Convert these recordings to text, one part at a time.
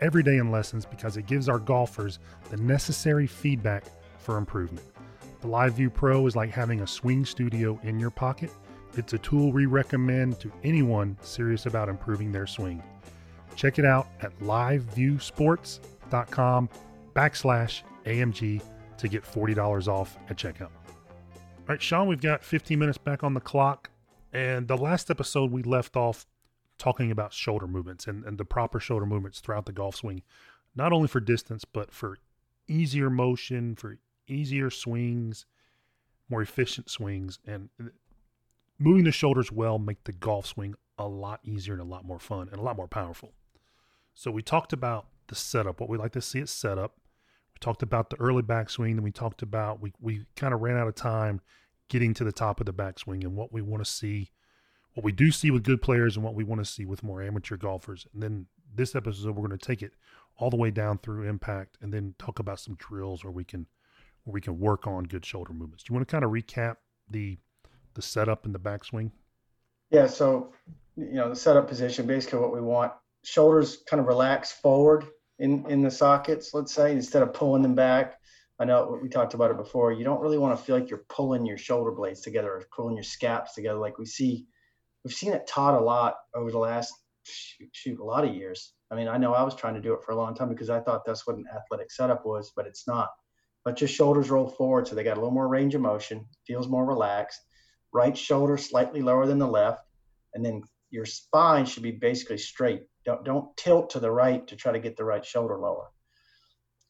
every day in lessons because it gives our golfers the necessary feedback for improvement. The LiveView Pro is like having a swing studio in your pocket. It's a tool we recommend to anyone serious about improving their swing. Check it out at liveviewsports.com backslash AMG to get $40 off at checkout. All right, Sean, we've got 15 minutes back on the clock. And the last episode, we left off talking about shoulder movements and, and the proper shoulder movements throughout the golf swing, not only for distance, but for easier motion, for easier swings, more efficient swings. And moving the shoulders well make the golf swing a lot easier and a lot more fun and a lot more powerful. So we talked about the setup, what we like to see it set up. We talked about the early backswing, and we talked about we we kind of ran out of time getting to the top of the backswing and what we want to see what we do see with good players and what we want to see with more amateur golfers. And then this episode, we're going to take it all the way down through impact and then talk about some drills where we can where we can work on good shoulder movements. Do you want to kind of recap the the setup and the backswing? Yeah, so you know the setup position, basically what we want shoulders kind of relax forward in in the sockets. Let's say instead of pulling them back. I know we talked about it before. You don't really want to feel like you're pulling your shoulder blades together or pulling your scaps together like we see we've seen it taught a lot over the last shoot, shoot, a lot of years. I mean, I know I was trying to do it for a long time because I thought that's what an athletic setup was, but it's not. Let your shoulders roll forward so they got a little more range of motion, feels more relaxed. Right shoulder slightly lower than the left, and then your spine should be basically straight. Don't don't tilt to the right to try to get the right shoulder lower.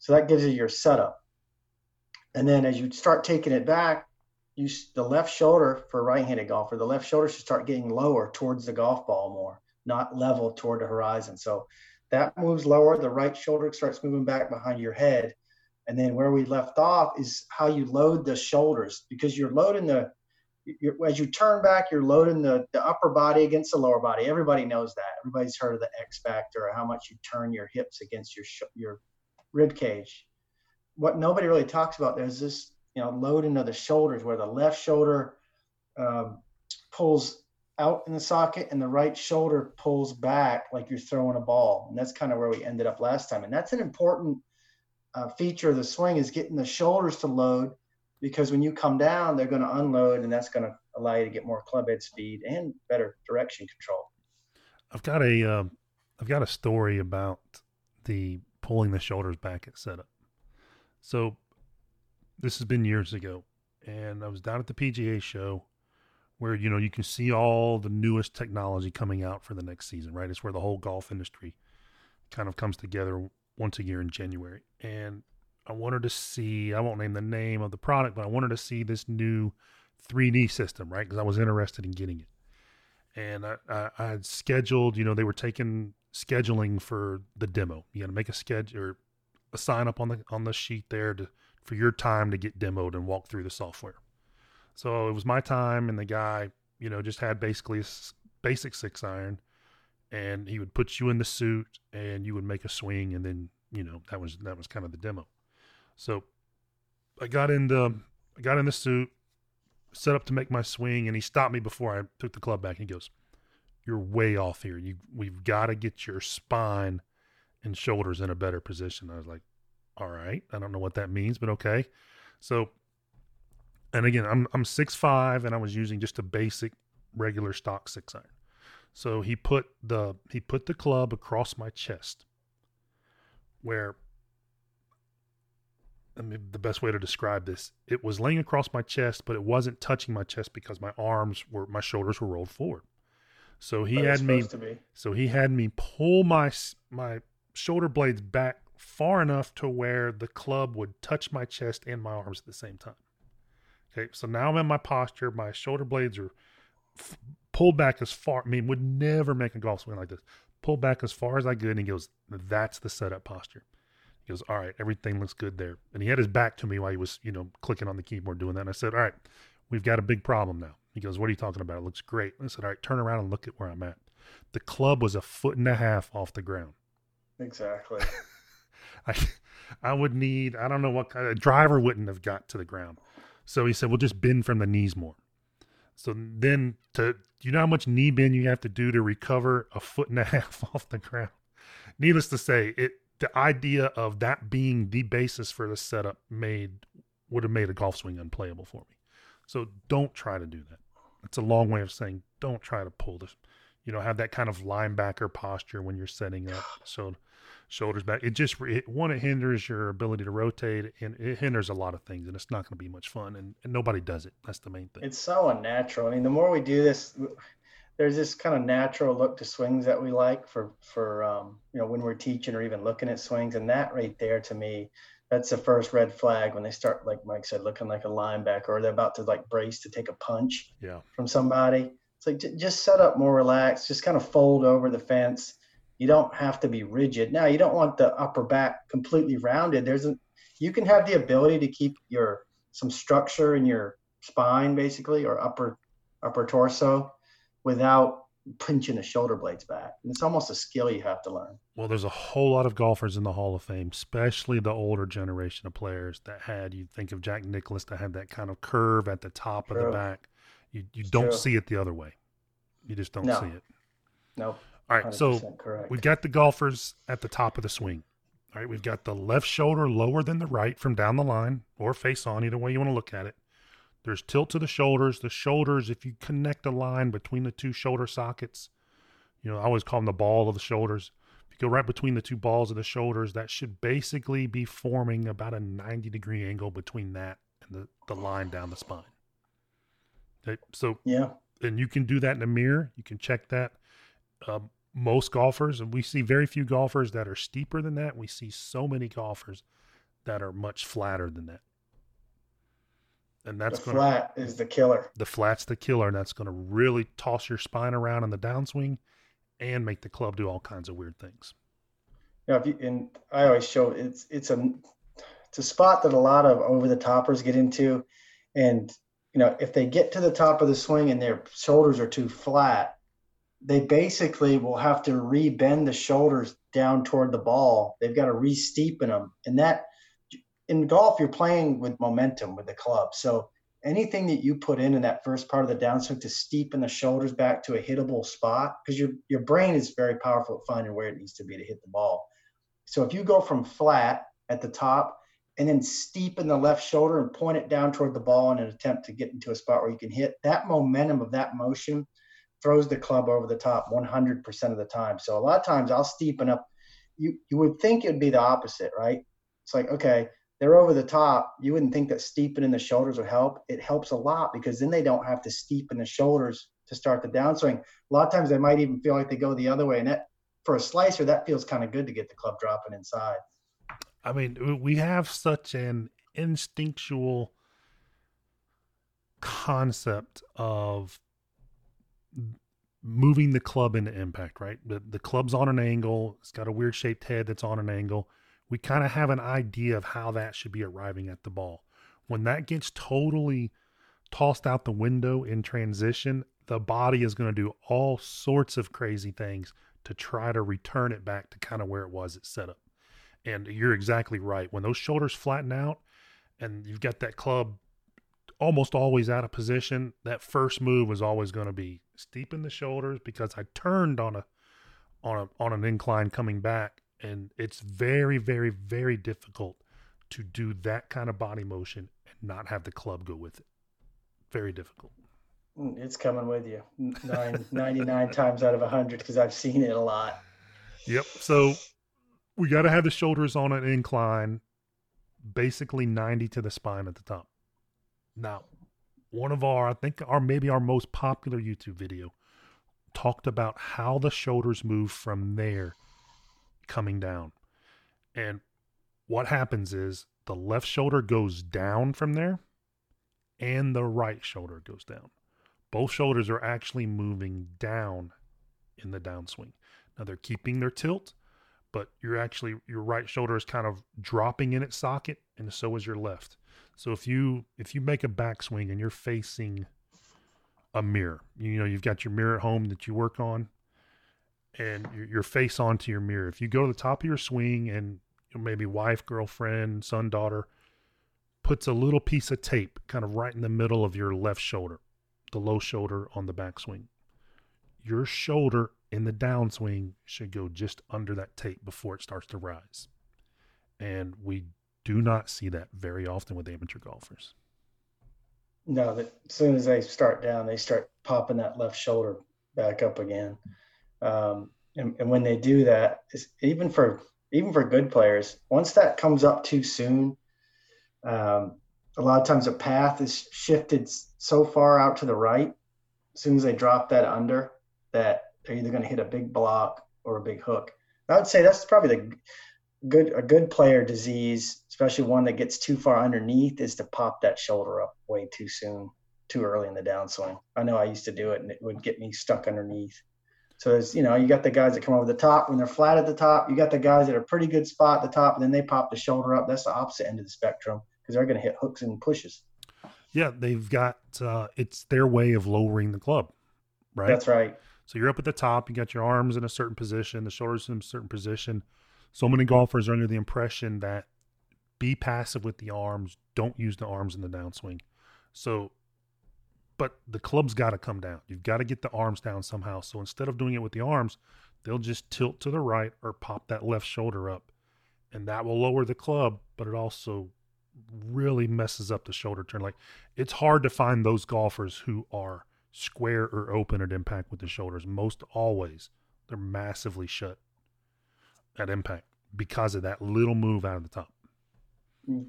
So that gives you your setup. And then as you start taking it back, you the left shoulder for a right-handed golfer, the left shoulder should start getting lower towards the golf ball more, not level toward the horizon. So that moves lower. The right shoulder starts moving back behind your head, and then where we left off is how you load the shoulders because you're loading the you're, as you turn back, you're loading the, the upper body against the lower body. Everybody knows that. Everybody's heard of the X factor or how much you turn your hips against your your rib cage. What nobody really talks about there's this you know, load into the shoulders where the left shoulder um, pulls out in the socket and the right shoulder pulls back like you're throwing a ball. And that's kind of where we ended up last time. And that's an important uh, feature of the swing is getting the shoulders to load because when you come down, they're going to unload and that's going to allow you to get more club head speed and better direction control. I've got a, have uh, got a story about the pulling the shoulders back at setup. So this has been years ago, and I was down at the PGA show where you know you can see all the newest technology coming out for the next season, right? It's where the whole golf industry kind of comes together once a year in January. And I wanted to see, I won't name the name of the product, but I wanted to see this new 3D system, right? Because I was interested in getting it. And I, I, I, had scheduled, you know, they were taking scheduling for the demo. You got to make a schedule or a sign up on the on the sheet there to for your time to get demoed and walk through the software. So it was my time, and the guy, you know, just had basically a basic six iron, and he would put you in the suit, and you would make a swing, and then you know that was that was kind of the demo. So I got in the I got in the suit, set up to make my swing, and he stopped me before I took the club back. And he goes, "You're way off here. You we've got to get your spine and shoulders in a better position." I was like, all right. I don't know what that means, but okay. So, and again, I'm I'm six five, and I was using just a basic regular stock six iron. So he put the he put the club across my chest, where. I mean, the best way to describe this, it was laying across my chest, but it wasn't touching my chest because my arms were, my shoulders were rolled forward. So he had me, so he had me pull my my shoulder blades back far enough to where the club would touch my chest and my arms at the same time. Okay, so now I'm in my posture. My shoulder blades are f- pulled back as far. I mean, would never make a golf swing like this. Pull back as far as I could, and he goes, "That's the setup posture." He goes, all right, everything looks good there. And he had his back to me while he was, you know, clicking on the keyboard doing that. And I said, all right, we've got a big problem now. He goes, what are you talking about? It looks great. I said, all right, turn around and look at where I'm at. The club was a foot and a half off the ground. Exactly. I, I would need, I don't know what kind of driver wouldn't have got to the ground. So he said, we'll just bend from the knees more. So then to, you know how much knee bend you have to do to recover a foot and a half off the ground? Needless to say, it, the idea of that being the basis for the setup made, would have made a golf swing unplayable for me. So don't try to do that. It's a long way of saying don't try to pull this, you know, have that kind of linebacker posture when you're setting up. So shoulders back. It just it, one it hinders your ability to rotate, and it hinders a lot of things, and it's not going to be much fun. And, and nobody does it. That's the main thing. It's so unnatural. I mean, the more we do this, there's this kind of natural look to swings that we like for for um, you know when we're teaching or even looking at swings, and that right there to me. That's the first red flag when they start, like Mike said, looking like a linebacker, or they're about to like brace to take a punch Yeah. from somebody. It's like j- just set up more relaxed, just kind of fold over the fence. You don't have to be rigid. Now you don't want the upper back completely rounded. There's a you can have the ability to keep your some structure in your spine basically or upper upper torso without pinching the shoulder blades back. And it's almost a skill you have to learn. Well, there's a whole lot of golfers in the Hall of Fame, especially the older generation of players that had. You think of Jack Nicklaus that had that kind of curve at the top of the back. You you It's don't true. see it the other way. You just don't No. see it. Nope. All right, so correct. We've got the golfers at the top of the swing. All right, we've got the left shoulder lower than the right from down the line or face on, either way you want to look at it. There's tilt to the shoulders. The shoulders, if you connect a line between the two shoulder sockets, you know, I always call them the ball of the shoulders. If you go right between the two balls of the shoulders, that should basically be forming about a 90 degree angle between that and the, the line down the spine. Okay, so yeah. and you can do that in a mirror. You can check that. Um, most golfers, and we see very few golfers that are steeper than that. We see so many golfers that are much flatter than that. And that's the to, flat is the killer. the flat's the killer, and that's going to really toss your spine around in the downswing and make the club do all kinds of weird things. you know, if you, and I always show it's it's a it's a spot that a lot of over the toppers get into, and you know if they get to the top of the swing and their shoulders are too flat, they basically will have to re-bend the shoulders down toward the ball. They've got to re-steepen them, and that in golf you're playing with momentum with the club, so. Anything that you put in in that first part of the downswing to steepen the shoulders back to a hittable spot, because your your brain is very powerful at finding where it needs to be to hit the ball. So if you go from flat at the top and then steepen the left shoulder and point it down toward the ball in an attempt to get into a spot where you can hit, that momentum of that motion throws the club over the top 100% of the time. So a lot of times I'll steepen up. You you would think it'd be the opposite, right? It's like okay, they're over the top. You wouldn't think that steepening the shoulders would help. It helps a lot because then they don't have to steepen the shoulders to start the downswing. A lot of times they might even feel like they go the other way, and that for a slicer, that feels kind of good to get the club dropping inside. I mean, we have such an instinctual concept of moving the club into impact, right? The, the club's on an angle, it's got a weird shaped head that's on an angle. We kind of have an idea of how that should be arriving at the ball. When that gets totally tossed out the window in transition, the body is going to do all sorts of crazy things to try to return it back to kind of where it was at setup. And you're exactly right. When those shoulders flatten out and you've got that club almost always out of position, that first move is always going to be steepen the shoulders because I turned on a on a on an incline coming back and it's very very very difficult to do that kind of body motion and not have the club go with it. Very difficult. Mm, It's coming with you Nine, 99 times out of 100 because I've seen it a lot. Yep. So we got to have the shoulders on an incline, basically 90 to the spine at the top. Now, one of our, I think, our maybe our most popular YouTube video talked about how the shoulders move from there coming down. And what happens is the left shoulder goes down from there and the right shoulder goes down. Both shoulders are actually moving down in the downswing. Now they're keeping their tilt, but you're actually your right shoulder is kind of dropping in its socket, and so is your left. So if you if you make a backswing and you're facing a mirror, you know you've got your mirror at home that you work on, and your, your face onto your mirror. If you go to the top of your swing and maybe wife, girlfriend, son, daughter puts a little piece of tape kind of right in the middle of your left shoulder, the low shoulder on the backswing. Your shoulder in the downswing should go just under that tape before it starts to rise. And we do not see that very often with amateur golfers. No, that as soon as they start down, they start popping that left shoulder back up again. Um, and, and, when they do that, even for even for good players, once that comes up too soon, um, a lot of times the path is shifted so far out to the right. As soon as they drop that under, that they're either going to hit a big block or a big hook. I would say that's probably the good a good player disease, especially one that gets too far underneath, is to pop that shoulder up way too soon, too early in the downswing. I know I used to do it, and it would get me stuck underneath. So there's, you know, you got the guys that come over the top when they're flat at the top. You got the guys that are pretty good spot at the top, and then they pop the shoulder up. That's the opposite end of the spectrum because they're going to hit hooks and pushes. Yeah, they've got uh, it's their way of lowering the club, right? That's right. So you're up at the top. You got your arms in a certain position, the shoulders in a certain position. So many golfers are under the impression that be passive with the arms, don't use the arms in the downswing. So, but the club's got to come down. You've got to get the arms down somehow. So instead of doing it with the arms, they'll just tilt to the right or pop that left shoulder up. And that will lower the club, but it also really messes up the shoulder turn. Like it's hard to find those golfers who are square or open at impact with the shoulders. Most always, they're massively shut at impact because of that little move out of the top.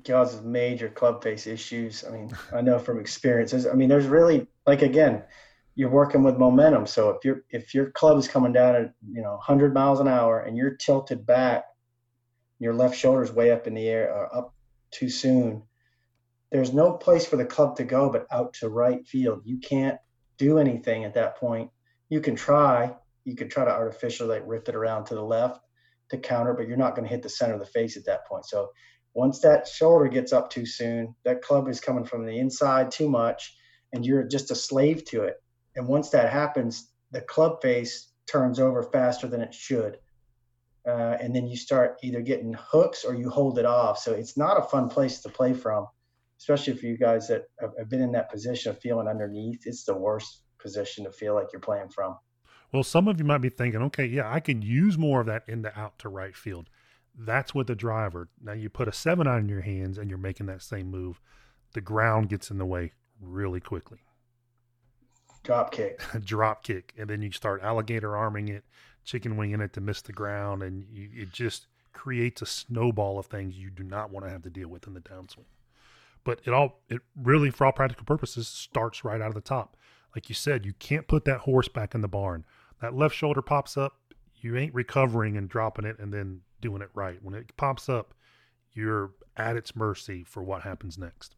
Causes major club face issues. I mean, I know from experiences. I mean, there's really like again, you're working with momentum. So if your if your club is coming down at you know 100 miles an hour and you're tilted back, your left shoulder's way up in the air or up too soon. There's no place for the club to go but out to right field. You can't do anything at that point. You can try. You can try to artificially like rip it around to the left to counter, but you're not going to hit the center of the face at that point. So once that shoulder gets up too soon, that club is coming from the inside too much, and you're just a slave to it. And once that happens, the club face turns over faster than it should. Uh, and then you start either getting hooks or you hold it off. So it's not a fun place to play from, especially for you guys that have been in that position of feeling underneath. It's the worst position to feel like you're playing from. Well, some of you might be thinking, okay, yeah, I could use more of that in the out to right field. That's with the driver. Now you put a seven on in your hands and you're making that same move. The ground gets in the way really quickly. Drop kick. Drop kick. And then you start alligator arming it, chicken winging it to miss the ground. And you, it just creates a snowball of things you do not want to have to deal with in the downswing. But it all, it really, for all practical purposes, starts right out of the top. Like you said, you can't put that horse back in the barn that left shoulder pops up, you ain't recovering and dropping it and then doing it right. When it pops up, you're at its mercy for what happens next.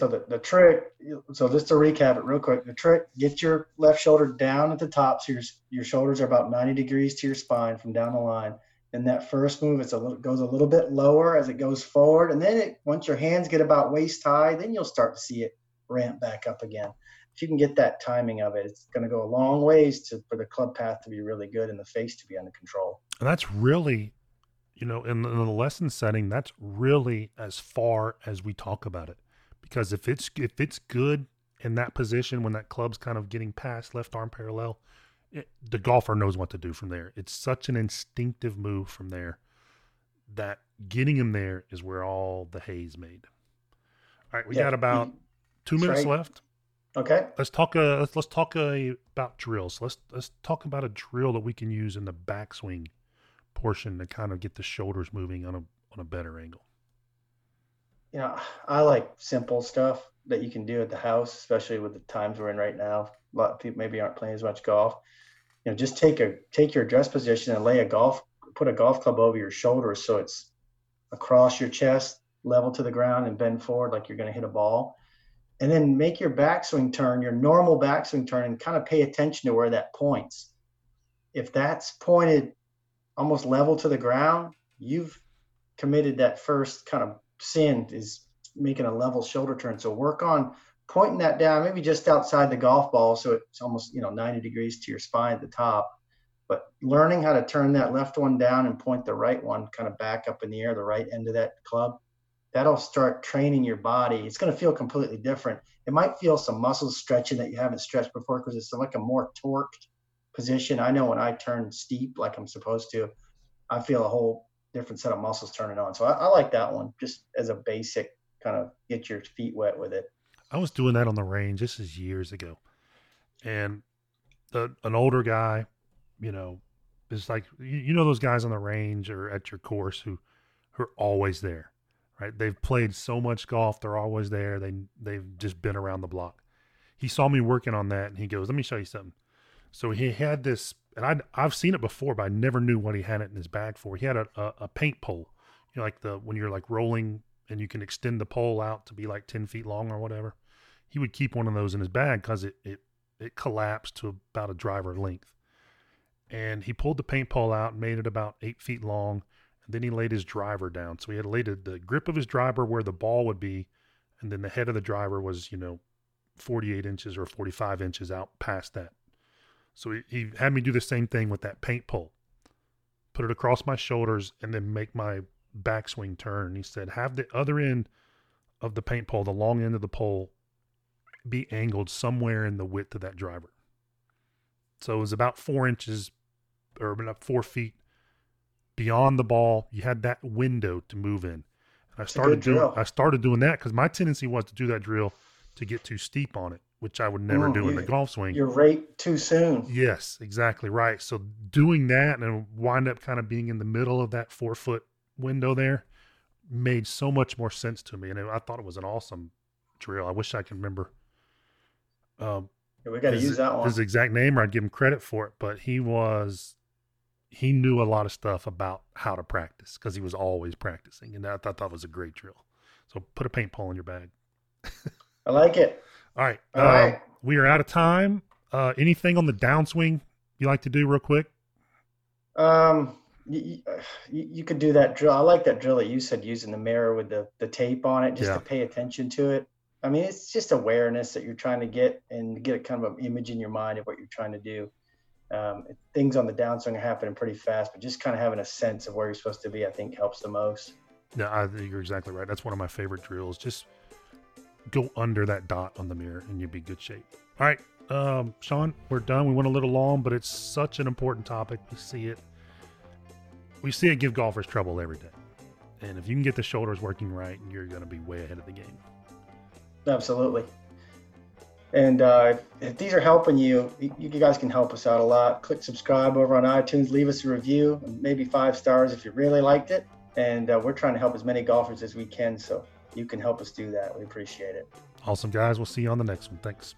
So the, the trick, so just to recap it real quick, the trick, get your left shoulder down at the top. So your, your shoulders are about 90 degrees to your spine from down the line. And that first move, it's a little, goes a little bit lower as it goes forward. And then it, once your hands get about waist high, then you'll start to see it ramp back up again if you can get that timing of it, it's going to go a long ways to for the club path to be really good and the face to be under control. And that's really, you know, in, in the lesson setting, that's really as far as we talk about it, because if it's if it's good in that position when that club's kind of getting past left arm parallel, it, the golfer knows what to do from there. It's such an instinctive move from there that getting him there is where all the hay's made. All right, we yeah, got about two minutes right. left. Okay. Let's talk. Uh, let's let's talk uh, about drills. Let's let's talk about a drill that we can use in the backswing portion to kind of get the shoulders moving on a on a better angle. You know, I like simple stuff that you can do at the house, especially with the times we're in right now. A lot of people maybe aren't playing as much golf. You know, just take a take your dress position and lay a golf put a golf club over your shoulders so it's across your chest, level to the ground, and bend forward like you're going to hit a ball and then make your backswing turn, your normal backswing turn, and kind of pay attention to where that points. If that's pointed almost level to the ground, you've committed that first kind of sin is making a level shoulder turn. So work on pointing that down, maybe just outside the golf ball, so it's almost you know 90 degrees to your spine at the top. But learning how to turn that left one down and point the right one kind of back up in the air, the right end of that club, that'll start training your body. It's going to feel completely different. It might feel some muscles stretching that you haven't stretched before because it's like a more torqued position. I know when I turn steep like I'm supposed to, I feel a whole different set of muscles turning on. So I, I like that one just as a basic kind of get your feet wet with it. I was doing that on the range. This is years ago, and the, an older guy, you know, is like you, you know those guys on the range or at your course who who are always there, right? They've played so much golf, they're always there. They they've just been around the block. He saw me working on that, and he goes, "Let me show you something." So he had this, and I I've seen it before, but I never knew what he had it in his bag for. He had a, a, a paint pole, you know, like the when you're like rolling and you can extend the pole out to be like 10 feet long or whatever. He would keep one of those in his bag because it, it, it collapsed to about a driver length. And he pulled the paint pole out and made it about eight feet long. And then he laid his driver down. So he had laid the grip of his driver where the ball would be. And then the head of the driver was, you know, 48 inches or 45 inches out past that. So he, he had me do the same thing with that paint pole. Put it across my shoulders and then make my backswing turn. He said, have the other end of the paint pole, the long end of the pole, be angled somewhere in the width of that driver. So it was about four inches or about four feet beyond the ball. You had that window to move in. And I started doing I started doing that because my tendency was to do that drill to get too steep on it, which I would never mm, do in the golf swing. You're right too soon. Yes, exactly right. So doing that and wind up kind of being in the middle of that four foot window there made so much more sense to me, and I thought it was an awesome drill. I wish I could remember. Um, yeah, we got to use that one. His exact name, or I'd give him credit for it. But he was, he knew a lot of stuff about how to practice because he was always practicing, and I thought that was a great drill. So put a paintball in your bag. I like it. All right. All uh, right. We are out of time. Uh, anything on the downswing you like to do real quick? Um, you, you, could do that drill. I like that drill that you said using the mirror with the, the tape on it just yeah. to pay attention to it. I mean, it's just awareness that you're trying to get and get a kind of an image in your mind of what you're trying to do. Um, things on the downswing are happening pretty fast, but just kind of having a sense of where you're supposed to be, I think, helps the most. Yeah, I think you're exactly right. That's one of my favorite drills. Just go under that dot on the mirror and you'll be good shape. All right, um, Sean, we're done. We went a little long, but it's such an important topic. We see it we see it give golfers trouble every day. And if you can get the shoulders working right, you're going to be way ahead of the game. Absolutely. And uh, if these are helping you, you guys can help us out a lot. Click subscribe over on iTunes, leave us a review, maybe five stars if you really liked it. And uh, we're trying to help as many golfers as we can. So you can help us do that. We appreciate it. Awesome, guys. We'll see you on the next one. Thanks.